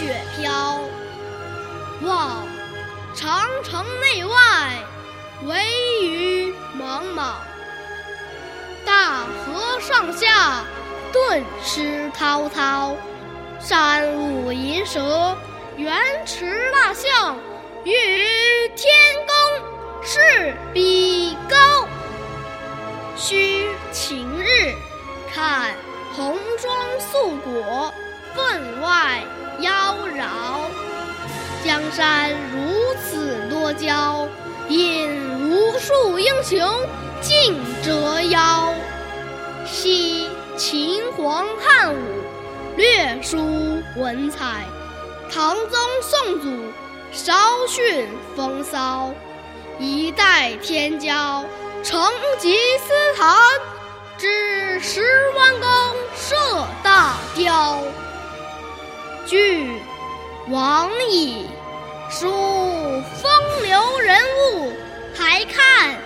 雪飘。望长城内外，惟余莽莽。大河上下，顿失滔滔。山舞银蛇，原驰蜡象，欲与天公试比高。须晴日，看红装素裹，分外妖娆。江山如此多娇，引无数英雄竞折腰。惜秦皇汉武，略输文采；唐宗宋祖，稍逊风骚。一代天骄，成吉思汗，只识弯弓俱往矣，数风流人物，还看